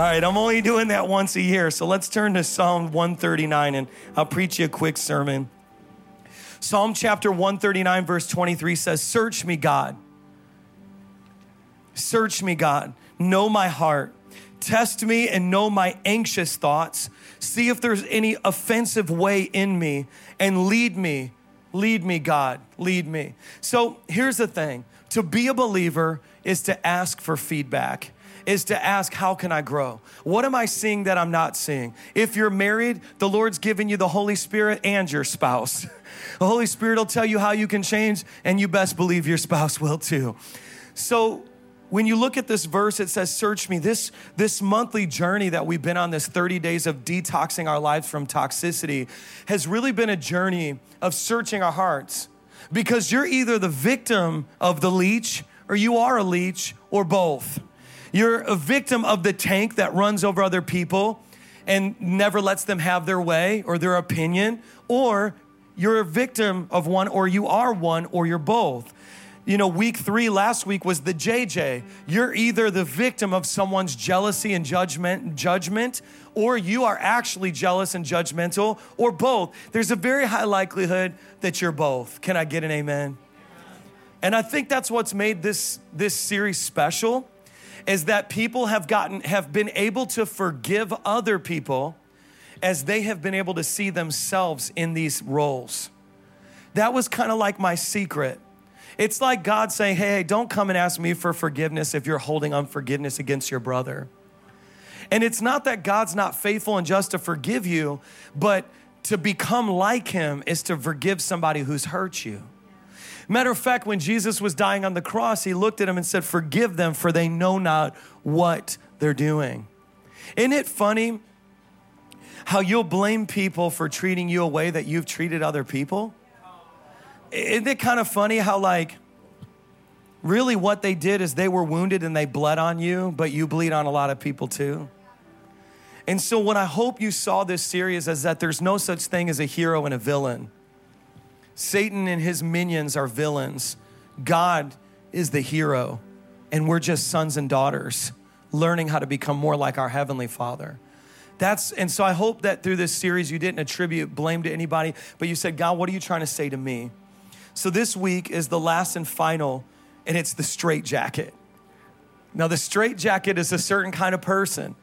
All right, I'm only doing that once a year. So let's turn to Psalm 139 and I'll preach you a quick sermon. Psalm chapter 139, verse 23 says, Search me, God. Search me, God. Know my heart. Test me and know my anxious thoughts. See if there's any offensive way in me and lead me. Lead me, God. Lead me. So here's the thing to be a believer is to ask for feedback is to ask, How can I grow? What am I seeing that I'm not seeing? If you're married, the Lord's given you the Holy Spirit and your spouse. The Holy Spirit will tell you how you can change, and you best believe your spouse will too. So, when you look at this verse, it says, Search me. This, this monthly journey that we've been on, this 30 days of detoxing our lives from toxicity, has really been a journey of searching our hearts. Because you're either the victim of the leech, or you are a leech, or both. You're a victim of the tank that runs over other people and never lets them have their way or their opinion, or you're a victim of one, or you are one, or you're both. You know, week three last week was the JJ. You're either the victim of someone's jealousy and judgment, judgment, or you are actually jealous and judgmental, or both. There's a very high likelihood that you're both. Can I get an amen? And I think that's what's made this, this series special is that people have gotten have been able to forgive other people as they have been able to see themselves in these roles. That was kind of like my secret. It's like God saying, hey, don't come and ask me for forgiveness if you're holding unforgiveness against your brother. And it's not that God's not faithful and just to forgive you, but to become like him is to forgive somebody who's hurt you. Matter of fact, when Jesus was dying on the cross, he looked at him and said, Forgive them, for they know not what they're doing. Isn't it funny how you'll blame people for treating you a way that you've treated other people? Isn't it kind of funny how, like, really what they did is they were wounded and they bled on you, but you bleed on a lot of people too? And so, what I hope you saw this series is that there's no such thing as a hero and a villain. Satan and his minions are villains. God is the hero, and we're just sons and daughters learning how to become more like our Heavenly Father. That's, and so I hope that through this series you didn't attribute blame to anybody, but you said, God, what are you trying to say to me? So this week is the last and final, and it's the straight jacket. Now, the straight jacket is a certain kind of person.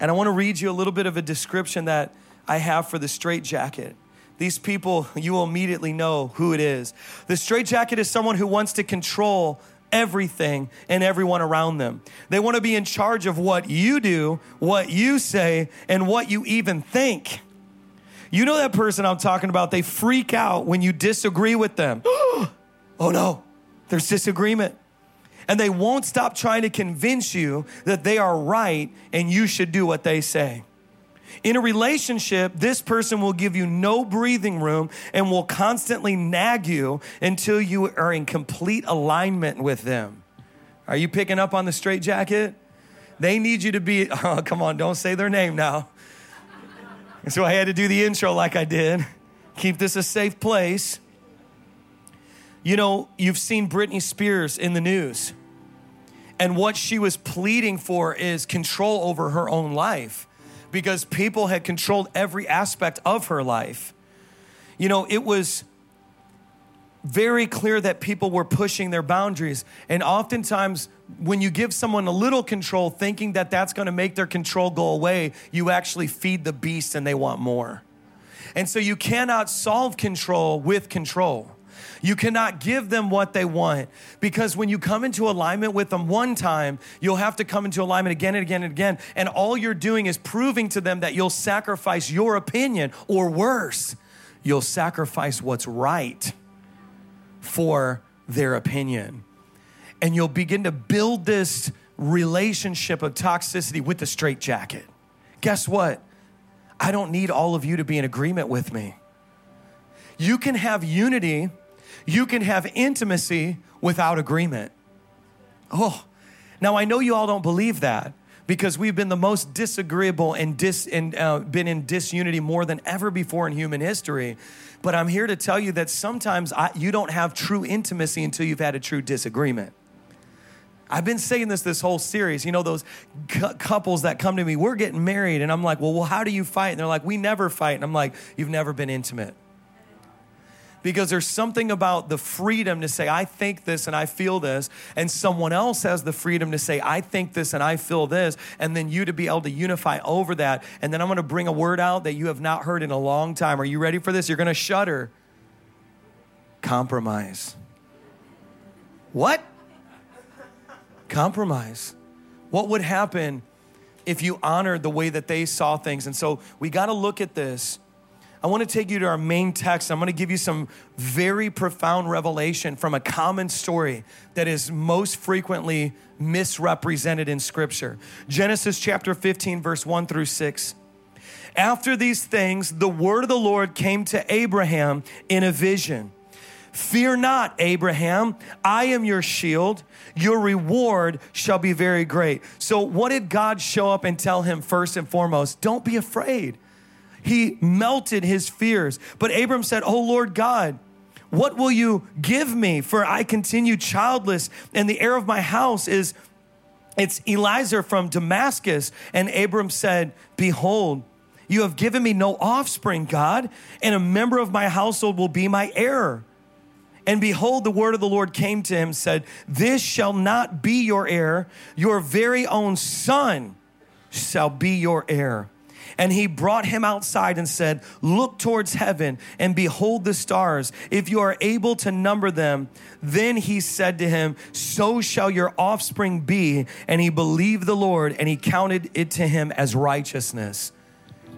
And I want to read you a little bit of a description that I have for the straight jacket. These people, you will immediately know who it is. The straitjacket is someone who wants to control everything and everyone around them. They want to be in charge of what you do, what you say, and what you even think. You know that person I'm talking about, they freak out when you disagree with them. oh no, there's disagreement. And they won't stop trying to convince you that they are right and you should do what they say. In a relationship, this person will give you no breathing room and will constantly nag you until you are in complete alignment with them. Are you picking up on the straight jacket? They need you to be, oh, come on, don't say their name now. So I had to do the intro like I did. Keep this a safe place. You know, you've seen Britney Spears in the news. And what she was pleading for is control over her own life because people had controlled every aspect of her life. You know, it was very clear that people were pushing their boundaries. And oftentimes, when you give someone a little control, thinking that that's going to make their control go away, you actually feed the beast and they want more. And so you cannot solve control with control. You cannot give them what they want because when you come into alignment with them one time, you'll have to come into alignment again and again and again. And all you're doing is proving to them that you'll sacrifice your opinion, or worse, you'll sacrifice what's right for their opinion. And you'll begin to build this relationship of toxicity with the straitjacket. Guess what? I don't need all of you to be in agreement with me. You can have unity you can have intimacy without agreement. Oh, now I know you all don't believe that because we've been the most disagreeable and, dis, and uh, been in disunity more than ever before in human history. But I'm here to tell you that sometimes I, you don't have true intimacy until you've had a true disagreement. I've been saying this this whole series. You know, those cu- couples that come to me, we're getting married. And I'm like, well, well, how do you fight? And they're like, we never fight. And I'm like, you've never been intimate. Because there's something about the freedom to say, I think this and I feel this, and someone else has the freedom to say, I think this and I feel this, and then you to be able to unify over that. And then I'm gonna bring a word out that you have not heard in a long time. Are you ready for this? You're gonna shudder. Compromise. What? Compromise. What would happen if you honored the way that they saw things? And so we got to look at this. I want to take you to our main text. I'm going to give you some very profound revelation from a common story that is most frequently misrepresented in Scripture. Genesis chapter 15, verse 1 through 6. After these things, the word of the Lord came to Abraham in a vision. Fear not, Abraham, I am your shield. Your reward shall be very great. So, what did God show up and tell him first and foremost? Don't be afraid. He melted his fears. But Abram said, Oh Lord God, what will you give me? For I continue childless, and the heir of my house is it's Eliezer from Damascus. And Abram said, Behold, you have given me no offspring, God, and a member of my household will be my heir. And behold, the word of the Lord came to him, said, This shall not be your heir, your very own son shall be your heir. And he brought him outside and said, Look towards heaven and behold the stars. If you are able to number them, then he said to him, So shall your offspring be. And he believed the Lord and he counted it to him as righteousness.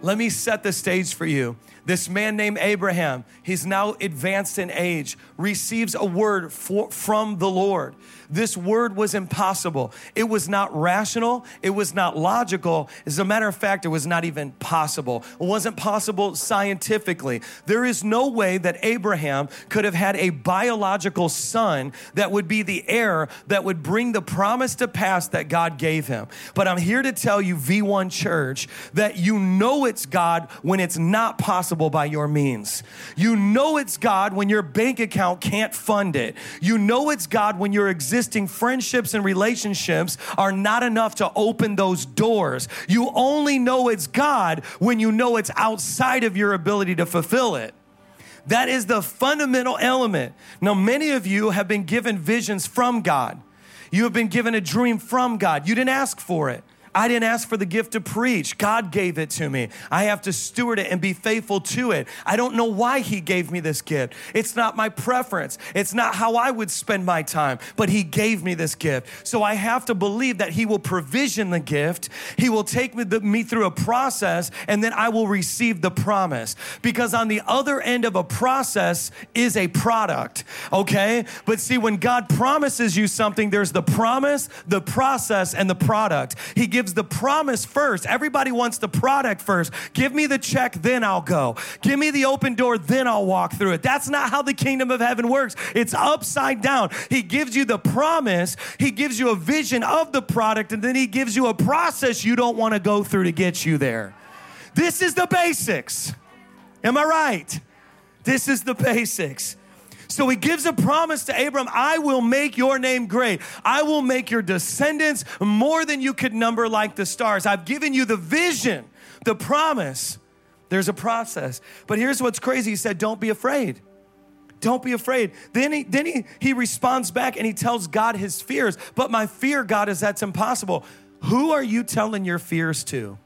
Let me set the stage for you. This man named Abraham, he's now advanced in age, receives a word for, from the Lord. This word was impossible. It was not rational. It was not logical. As a matter of fact, it was not even possible. It wasn't possible scientifically. There is no way that Abraham could have had a biological son that would be the heir that would bring the promise to pass that God gave him. But I'm here to tell you, V1 Church, that you know it's God when it's not possible by your means. You know it's God when your bank account can't fund it. You know it's God when your existing friendships and relationships are not enough to open those doors. You only know it's God when you know it's outside of your ability to fulfill it. That is the fundamental element. Now, many of you have been given visions from God. You have been given a dream from God. You didn't ask for it. I didn't ask for the gift to preach. God gave it to me. I have to steward it and be faithful to it. I don't know why He gave me this gift. It's not my preference. It's not how I would spend my time, but He gave me this gift. So I have to believe that He will provision the gift. He will take me, the, me through a process, and then I will receive the promise. Because on the other end of a process is a product, okay? But see, when God promises you something, there's the promise, the process, and the product. He gives gives the promise first. Everybody wants the product first. Give me the check, then I'll go. Give me the open door, then I'll walk through it. That's not how the kingdom of heaven works. It's upside down. He gives you the promise, He gives you a vision of the product, and then He gives you a process you don't want to go through to get you there. This is the basics. Am I right? This is the basics. So he gives a promise to Abram I will make your name great. I will make your descendants more than you could number like the stars. I've given you the vision, the promise. There's a process. But here's what's crazy He said, Don't be afraid. Don't be afraid. Then he then he, he responds back and he tells God his fears. But my fear, God, is that's impossible. Who are you telling your fears to?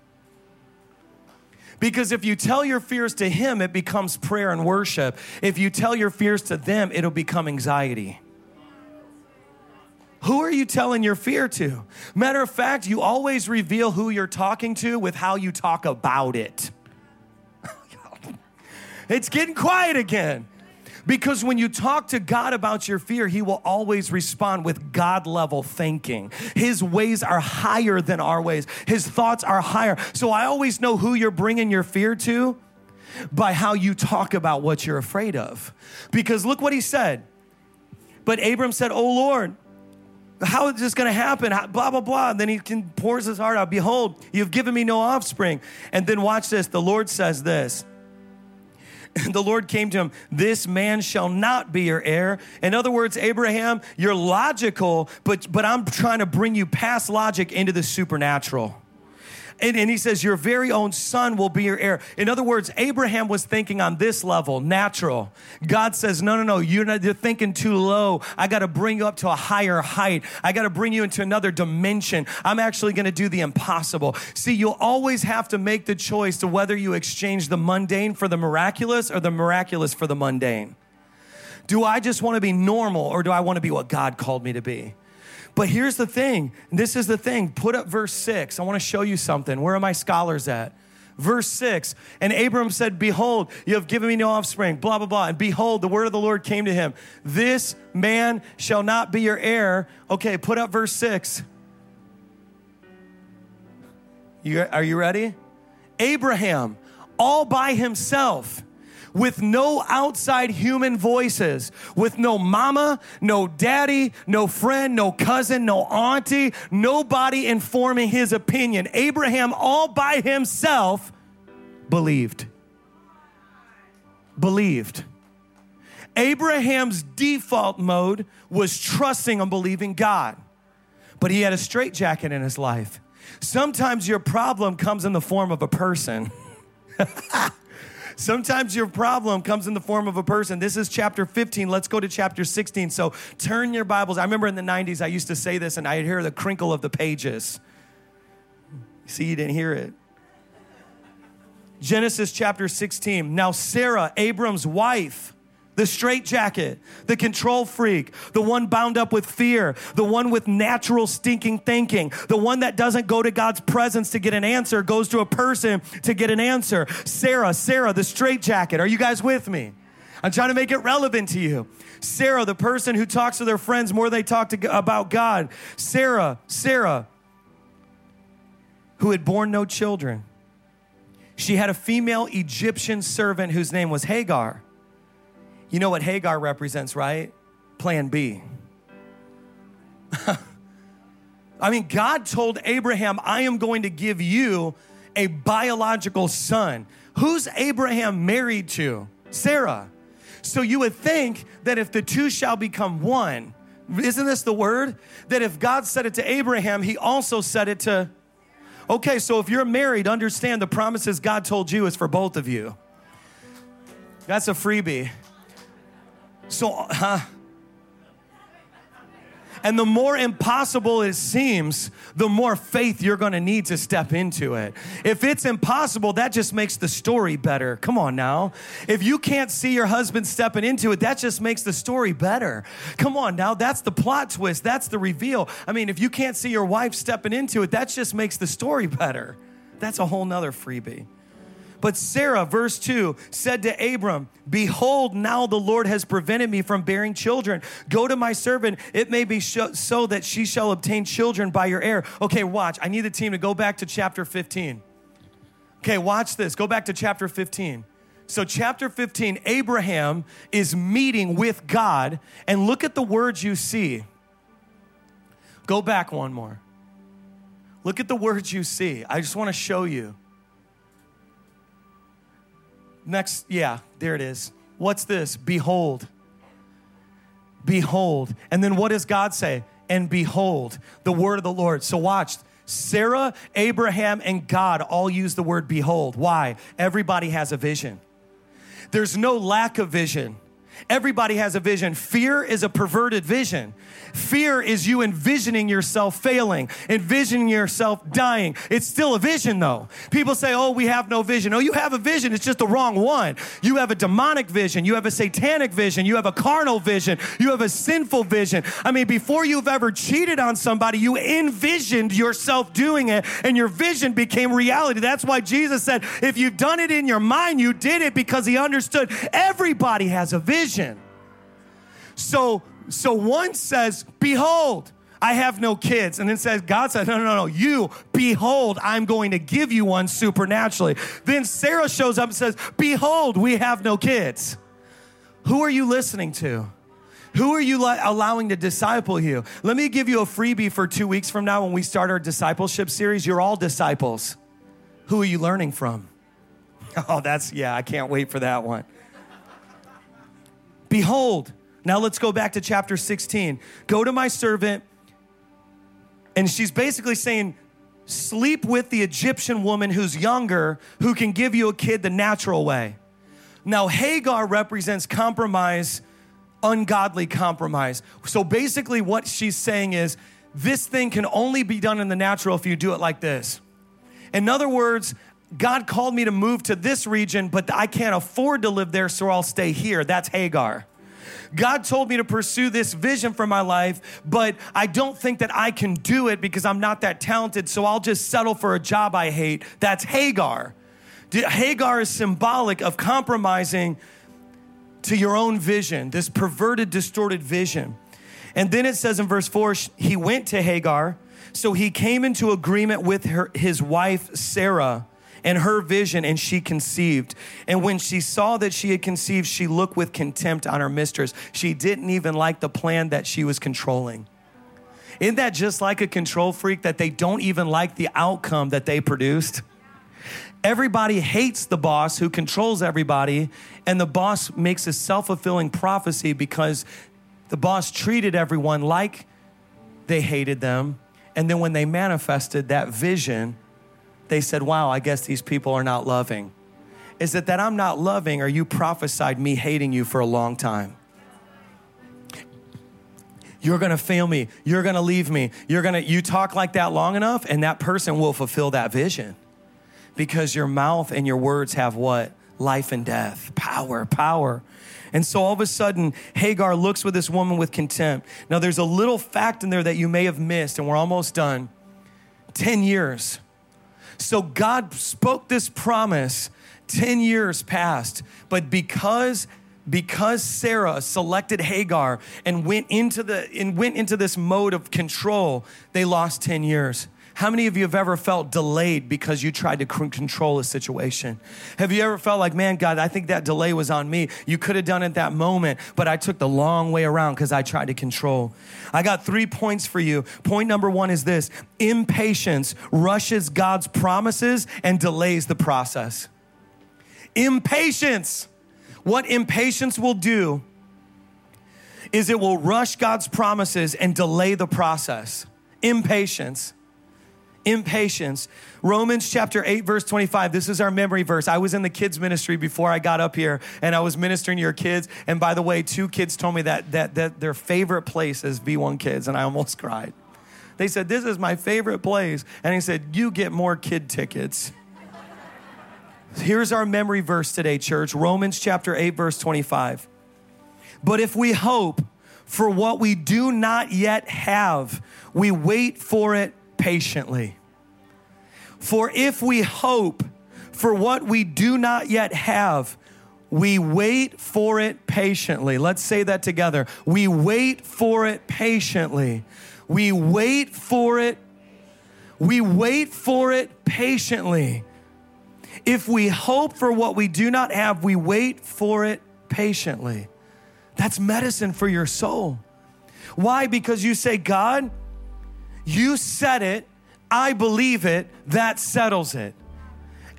Because if you tell your fears to Him, it becomes prayer and worship. If you tell your fears to them, it'll become anxiety. Who are you telling your fear to? Matter of fact, you always reveal who you're talking to with how you talk about it. it's getting quiet again. Because when you talk to God about your fear, He will always respond with God level thinking. His ways are higher than our ways, His thoughts are higher. So I always know who you're bringing your fear to by how you talk about what you're afraid of. Because look what He said. But Abram said, Oh Lord, how is this going to happen? blah, blah, blah. And then he can, pours his heart out. Behold, you've given me no offspring. And then watch this. The Lord says this The Lord came to him, This man shall not be your heir. In other words, Abraham, you're logical, but, but I'm trying to bring you past logic into the supernatural. And, and, he says, Your very own son will be your heir. In other words, Abraham was thinking on this level, natural. God says, No, no, no, you're, not, you're thinking too low. I got to bring you up to a higher height. I got to bring you into another dimension. I'm actually going to do the impossible. See, you'll always have to make the choice to whether you exchange the mundane for the miraculous or the miraculous for the mundane. Do I just want to be normal or do I want to be what God called me to be? But here's the thing this is the thing. Put up verse six. I want to show you something. Where are my scholars at? Verse 6 And Abram said, Behold, you have given me no offspring, blah, blah, blah. And behold, the word of the Lord came to him. This man shall not be your heir. Okay, put up verse 6. You, are you ready? Abraham, all by himself with no outside human voices, with no mama, no daddy, no friend, no cousin, no auntie, nobody informing his opinion. Abraham, all by himself, believed. Believed. Abraham's default mode was trusting and believing God, but he had a straitjacket in his life. Sometimes your problem comes in the form of a person. Sometimes your problem comes in the form of a person. This is chapter 15. Let's go to chapter 16. So turn your Bibles. I remember in the 90s, I used to say this and I'd hear the crinkle of the pages. See, you didn't hear it. Genesis chapter 16. Now, Sarah, Abram's wife, the straitjacket, the control freak, the one bound up with fear, the one with natural stinking thinking, the one that doesn't go to God's presence to get an answer, goes to a person to get an answer. Sarah, Sarah, the straitjacket. Are you guys with me? I'm trying to make it relevant to you. Sarah, the person who talks to their friends more they talk to, about God. Sarah, Sarah, who had borne no children. She had a female Egyptian servant whose name was Hagar. You know what Hagar represents, right? Plan B. I mean, God told Abraham, I am going to give you a biological son. Who's Abraham married to? Sarah. So you would think that if the two shall become one, isn't this the word? That if God said it to Abraham, he also said it to. Okay, so if you're married, understand the promises God told you is for both of you. That's a freebie. So, huh? And the more impossible it seems, the more faith you're gonna need to step into it. If it's impossible, that just makes the story better. Come on now. If you can't see your husband stepping into it, that just makes the story better. Come on now. That's the plot twist. That's the reveal. I mean, if you can't see your wife stepping into it, that just makes the story better. That's a whole nother freebie. But Sarah, verse 2, said to Abram, Behold, now the Lord has prevented me from bearing children. Go to my servant, it may be so that she shall obtain children by your heir. Okay, watch. I need the team to go back to chapter 15. Okay, watch this. Go back to chapter 15. So, chapter 15, Abraham is meeting with God, and look at the words you see. Go back one more. Look at the words you see. I just want to show you. Next, yeah, there it is. What's this? Behold. Behold. And then what does God say? And behold, the word of the Lord. So watch. Sarah, Abraham, and God all use the word behold. Why? Everybody has a vision. There's no lack of vision. Everybody has a vision. Fear is a perverted vision. Fear is you envisioning yourself failing, envisioning yourself dying. It's still a vision though. People say, oh, we have no vision. Oh, you have a vision. It's just the wrong one. You have a demonic vision. You have a satanic vision. You have a carnal vision. You have a sinful vision. I mean, before you've ever cheated on somebody, you envisioned yourself doing it and your vision became reality. That's why Jesus said, if you've done it in your mind, you did it because he understood everybody has a vision. So so one says, Behold, I have no kids. And then says, God says, No, no, no, no. you, behold, I'm going to give you one supernaturally. Then Sarah shows up and says, Behold, we have no kids. Who are you listening to? Who are you allowing to disciple you? Let me give you a freebie for two weeks from now when we start our discipleship series. You're all disciples. Who are you learning from? Oh, that's, yeah, I can't wait for that one. Behold, now let's go back to chapter 16. Go to my servant, and she's basically saying, Sleep with the Egyptian woman who's younger, who can give you a kid the natural way. Now, Hagar represents compromise, ungodly compromise. So basically, what she's saying is, this thing can only be done in the natural if you do it like this. In other words, God called me to move to this region, but I can't afford to live there, so I'll stay here. That's Hagar. God told me to pursue this vision for my life, but I don't think that I can do it because I'm not that talented, so I'll just settle for a job I hate. That's Hagar. Hagar is symbolic of compromising to your own vision, this perverted, distorted vision. And then it says in verse 4 he went to Hagar, so he came into agreement with her, his wife Sarah and her vision, and she conceived. And when she saw that she had conceived, she looked with contempt on her mistress. She didn't even like the plan that she was controlling. Isn't that just like a control freak that they don't even like the outcome that they produced? Everybody hates the boss who controls everybody, and the boss makes a self fulfilling prophecy because the boss treated everyone like they hated them. And then when they manifested that vision, they said, Wow, I guess these people are not loving. Is it that I'm not loving or you prophesied me hating you for a long time? You're gonna fail me. You're gonna leave me. You're gonna, you talk like that long enough, and that person will fulfill that vision. Because your mouth and your words have what? Life and death, power, power. And so all of a sudden, Hagar looks with this woman with contempt. Now, there's a little fact in there that you may have missed, and we're almost done. 10 years. So God spoke this promise 10 years passed, but because because Sarah selected Hagar and went into the and went into this mode of control, they lost 10 years. How many of you have ever felt delayed because you tried to control a situation? Have you ever felt like, man, God, I think that delay was on me. You could have done it that moment, but I took the long way around because I tried to control. I got three points for you. Point number one is this impatience rushes God's promises and delays the process. Impatience. What impatience will do is it will rush God's promises and delay the process. Impatience impatience. Romans chapter 8, verse 25. This is our memory verse. I was in the kids' ministry before I got up here, and I was ministering to your kids. And by the way, two kids told me that, that, that their favorite place is V1 Kids, and I almost cried. They said, This is my favorite place. And he said, You get more kid tickets. Here's our memory verse today, church Romans chapter 8, verse 25. But if we hope for what we do not yet have, we wait for it patiently. For if we hope for what we do not yet have, we wait for it patiently. Let's say that together. We wait for it patiently. We wait for it. We wait for it patiently. If we hope for what we do not have, we wait for it patiently. That's medicine for your soul. Why? Because you say, God, you said it, I believe it, that settles it.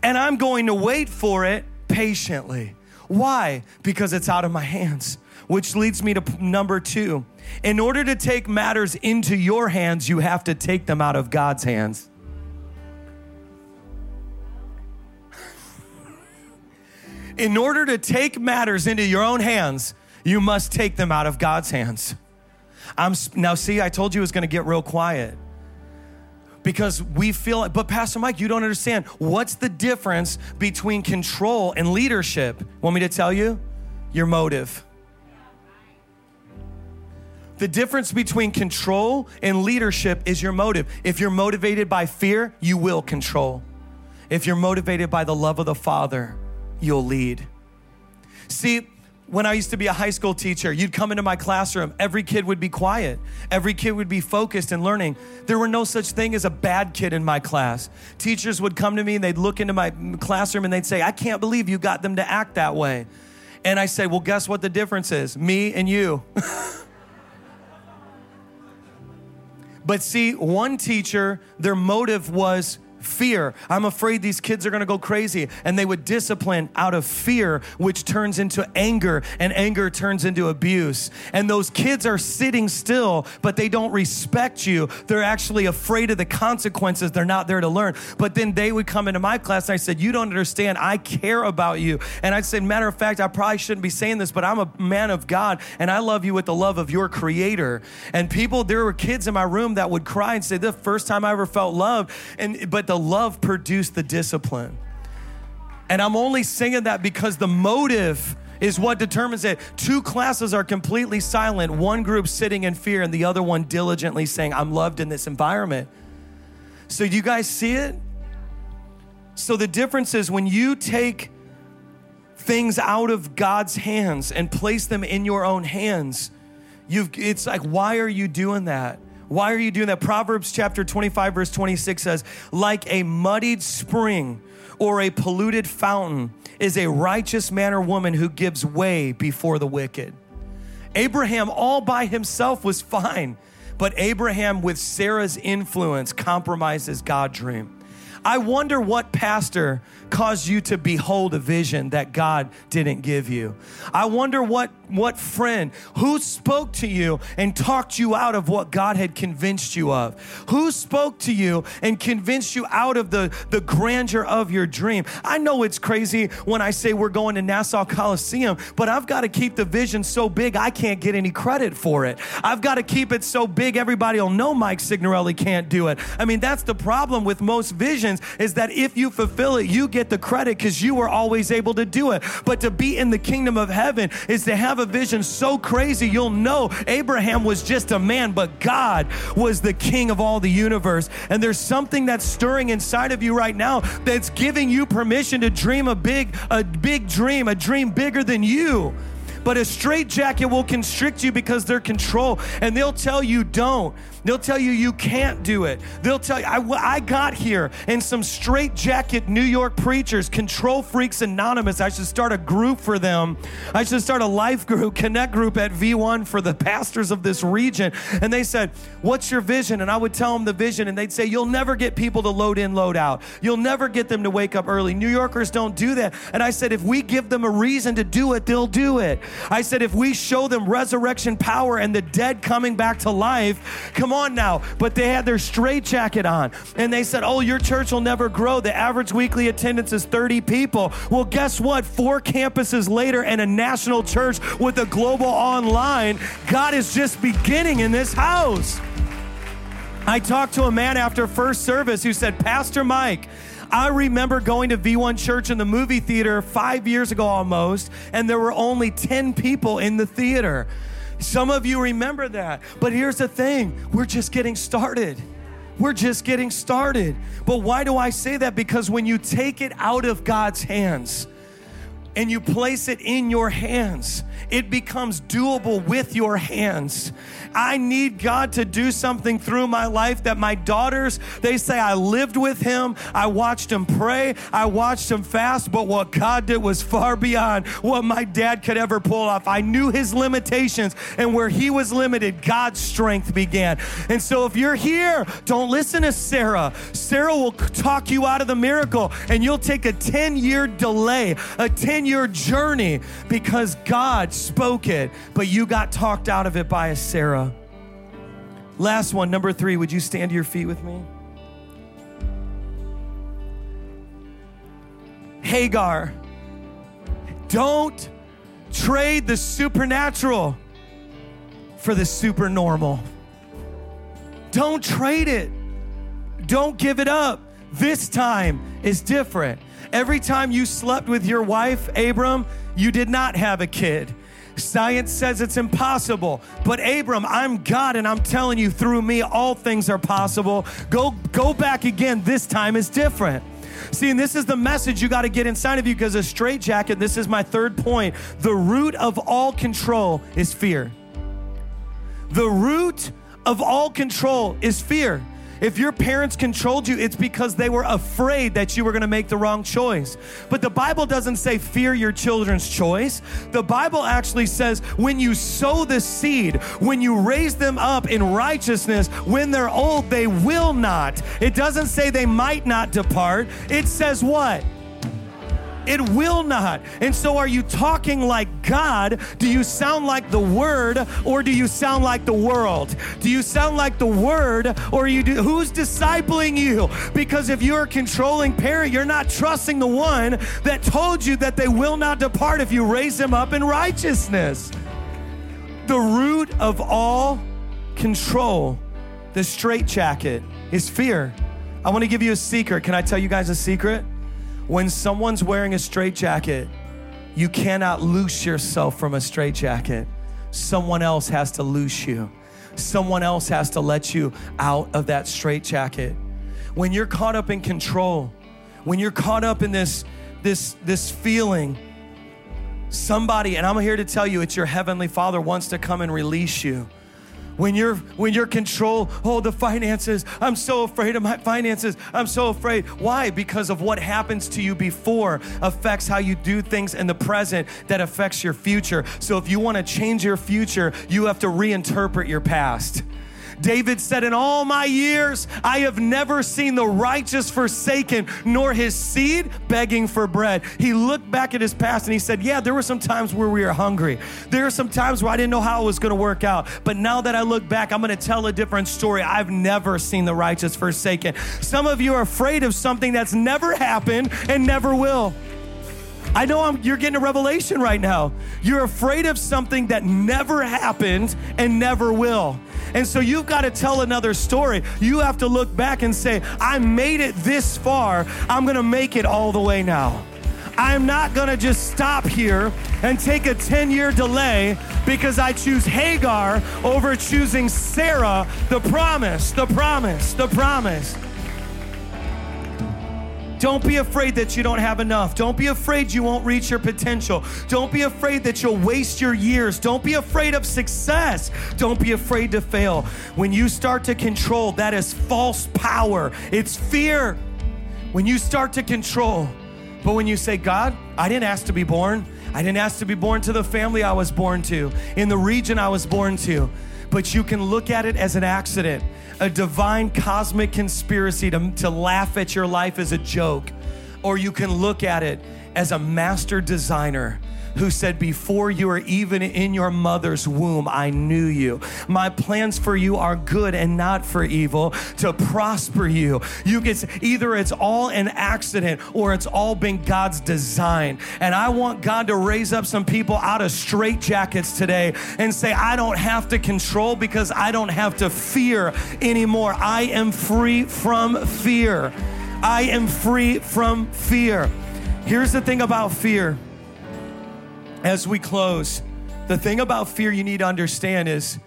And I'm going to wait for it patiently. Why? Because it's out of my hands. Which leads me to number two. In order to take matters into your hands, you have to take them out of God's hands. In order to take matters into your own hands, you must take them out of God's hands. I'm now see, I told you it was going to get real quiet. Because we feel like, but Pastor Mike, you don't understand. What's the difference between control and leadership? Want me to tell you? Your motive. The difference between control and leadership is your motive. If you're motivated by fear, you will control. If you're motivated by the love of the Father, you'll lead. See, when I used to be a high school teacher, you'd come into my classroom, every kid would be quiet. Every kid would be focused and learning. There were no such thing as a bad kid in my class. Teachers would come to me and they'd look into my classroom and they'd say, I can't believe you got them to act that way. And I say, Well, guess what the difference is? Me and you. but see, one teacher, their motive was fear. I'm afraid these kids are going to go crazy. And they would discipline out of fear, which turns into anger, and anger turns into abuse. And those kids are sitting still, but they don't respect you. They're actually afraid of the consequences. They're not there to learn. But then they would come into my class and I said, You don't understand. I care about you. And I'd say, Matter of fact, I probably shouldn't be saying this, but I'm a man of God and I love you with the love of your creator. And people, there were kids in my room that would cry and say, The first time I ever felt love. And but the love produced the discipline. And I'm only saying that because the motive is what determines it. Two classes are completely silent, one group sitting in fear, and the other one diligently saying, I'm loved in this environment. So, you guys see it? So, the difference is when you take things out of God's hands and place them in your own hands, you've, it's like, why are you doing that? Why are you doing that? Proverbs chapter 25, verse 26 says, like a muddied spring or a polluted fountain is a righteous man or woman who gives way before the wicked. Abraham, all by himself, was fine, but Abraham, with Sarah's influence, compromises God's dream. I wonder what pastor caused you to behold a vision that God didn't give you. I wonder what what friend who spoke to you and talked you out of what God had convinced you of. Who spoke to you and convinced you out of the the grandeur of your dream. I know it's crazy when I say we're going to Nassau Coliseum, but I've got to keep the vision so big I can't get any credit for it. I've got to keep it so big everybody will know Mike Signorelli can't do it. I mean, that's the problem with most visions is that if you fulfill it, you get the credit because you were always able to do it. But to be in the kingdom of heaven is to have a vision so crazy you'll know Abraham was just a man, but God was the king of all the universe. And there's something that's stirring inside of you right now that's giving you permission to dream a big, a big dream, a dream bigger than you. But a straitjacket will constrict you because they're control, and they'll tell you don't. They'll tell you you can't do it. They'll tell you, I, I got here and some straitjacket New York preachers, Control Freaks Anonymous. I should start a group for them. I should start a life group, connect group at V1 for the pastors of this region. And they said, What's your vision? And I would tell them the vision, and they'd say, You'll never get people to load in, load out. You'll never get them to wake up early. New Yorkers don't do that. And I said, If we give them a reason to do it, they'll do it. I said, If we show them resurrection power and the dead coming back to life, come on now. But they had their straitjacket on. And they said, Oh, your church will never grow. The average weekly attendance is 30 people. Well, guess what? Four campuses later and a national church with a global online, God is just beginning in this house. I talked to a man after first service who said, Pastor Mike, I remember going to V1 Church in the movie theater five years ago almost, and there were only 10 people in the theater. Some of you remember that. But here's the thing we're just getting started. We're just getting started. But why do I say that? Because when you take it out of God's hands and you place it in your hands, it becomes doable with your hands. I need God to do something through my life that my daughters, they say, I lived with him, I watched him pray, I watched him fast, but what God did was far beyond what my dad could ever pull off. I knew his limitations, and where he was limited, God's strength began. And so if you're here, don't listen to Sarah. Sarah will talk you out of the miracle, and you'll take a 10 year delay, a 10 year journey because God spoke it, but you got talked out of it by a Sarah. Last one, number three. Would you stand to your feet with me? Hagar, don't trade the supernatural for the supernormal. Don't trade it. Don't give it up. This time is different. Every time you slept with your wife, Abram, you did not have a kid. Science says it's impossible. But Abram, I'm God and I'm telling you through me all things are possible. Go go back again. This time is different. See, and this is the message you got to get inside of you because a straitjacket, this is my third point. The root of all control is fear. The root of all control is fear. If your parents controlled you, it's because they were afraid that you were gonna make the wrong choice. But the Bible doesn't say fear your children's choice. The Bible actually says when you sow the seed, when you raise them up in righteousness, when they're old, they will not. It doesn't say they might not depart. It says what? It will not. And so, are you talking like God? Do you sound like the Word or do you sound like the world? Do you sound like the Word or you do, who's discipling you? Because if you're a controlling parent, you're not trusting the one that told you that they will not depart if you raise them up in righteousness. The root of all control, the straitjacket, is fear. I want to give you a secret. Can I tell you guys a secret? When someone's wearing a straitjacket, you cannot loose yourself from a straitjacket. Someone else has to loose you. Someone else has to let you out of that straitjacket. When you're caught up in control, when you're caught up in this this this feeling, somebody and I'm here to tell you it's your heavenly Father wants to come and release you when you're when you're control oh the finances. I'm so afraid of my finances. I'm so afraid. Why? Because of what happens to you before affects how you do things in the present that affects your future. So if you want to change your future you have to reinterpret your past David said, In all my years, I have never seen the righteous forsaken, nor his seed begging for bread. He looked back at his past and he said, Yeah, there were some times where we were hungry. There are some times where I didn't know how it was going to work out. But now that I look back, I'm going to tell a different story. I've never seen the righteous forsaken. Some of you are afraid of something that's never happened and never will. I know I'm, you're getting a revelation right now. You're afraid of something that never happened and never will. And so you've got to tell another story. You have to look back and say, I made it this far. I'm going to make it all the way now. I'm not going to just stop here and take a 10 year delay because I choose Hagar over choosing Sarah, the promise, the promise, the promise. Don't be afraid that you don't have enough. Don't be afraid you won't reach your potential. Don't be afraid that you'll waste your years. Don't be afraid of success. Don't be afraid to fail. When you start to control, that is false power, it's fear. When you start to control, but when you say, God, I didn't ask to be born, I didn't ask to be born to the family I was born to, in the region I was born to, but you can look at it as an accident a divine cosmic conspiracy to, to laugh at your life as a joke, or you can look at it as a master designer who said, Before you were even in your mother's womb, I knew you. My plans for you are good and not for evil, to prosper you. You get either it's all an accident or it's all been God's design. And I want God to raise up some people out of straitjackets today and say, I don't have to control because I don't have to fear anymore. I am free from fear. I am free from fear. Here's the thing about fear as we close, the thing about fear you need to understand is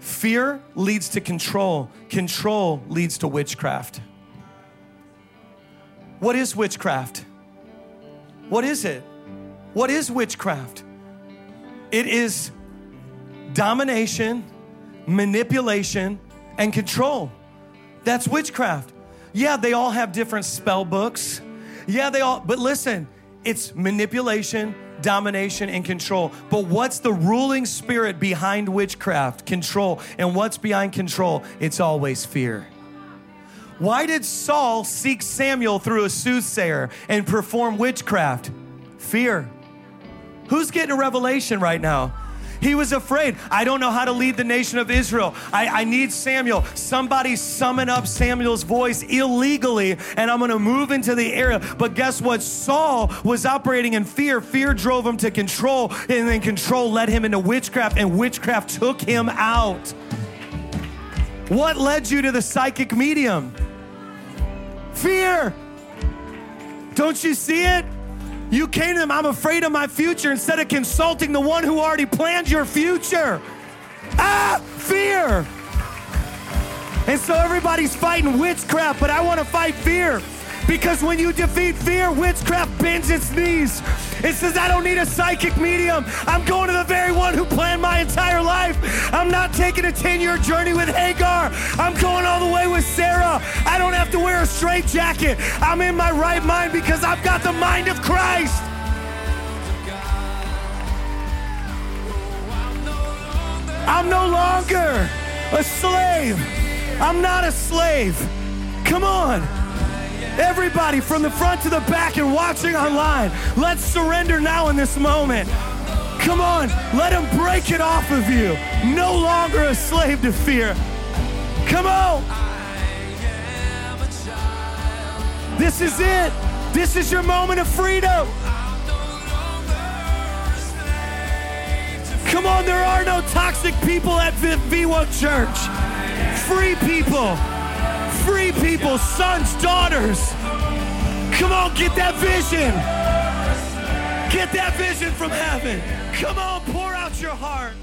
fear leads to control, control leads to witchcraft. What is witchcraft? What is it? What is witchcraft? It is domination, manipulation, and control. That's witchcraft. Yeah, they all have different spell books. Yeah, they all, but listen, it's manipulation, domination, and control. But what's the ruling spirit behind witchcraft? Control. And what's behind control? It's always fear. Why did Saul seek Samuel through a soothsayer and perform witchcraft? Fear. Who's getting a revelation right now? He was afraid. I don't know how to lead the nation of Israel. I, I need Samuel. Somebody summon up Samuel's voice illegally, and I'm going to move into the area. But guess what? Saul was operating in fear. Fear drove him to control, and then control led him into witchcraft, and witchcraft took him out. What led you to the psychic medium? Fear. Don't you see it? You came to them, I'm afraid of my future, instead of consulting the one who already planned your future. Ah, fear. And so everybody's fighting witchcraft, but I want to fight fear. Because when you defeat fear, witchcraft bends its knees It says, I don't need a psychic medium. I'm going to the very one who planned my entire life. I'm not taking a 10 year journey with Hagar. I'm going all the way with Sarah. I don't have to wear a straight jacket. I'm in my right mind because I've got the mind of Christ. I'm no longer a slave. I'm not a slave. Come on. Everybody from the front to the back and watching online, let's surrender now in this moment. Come on, let him break it off of you. No longer a slave to fear. Come on. This is it. This is your moment of freedom. Come on, there are no toxic people at V1 Church. Free people. Free people, sons, daughters. Come on, get that vision. Get that vision from heaven. Come on, pour out your heart.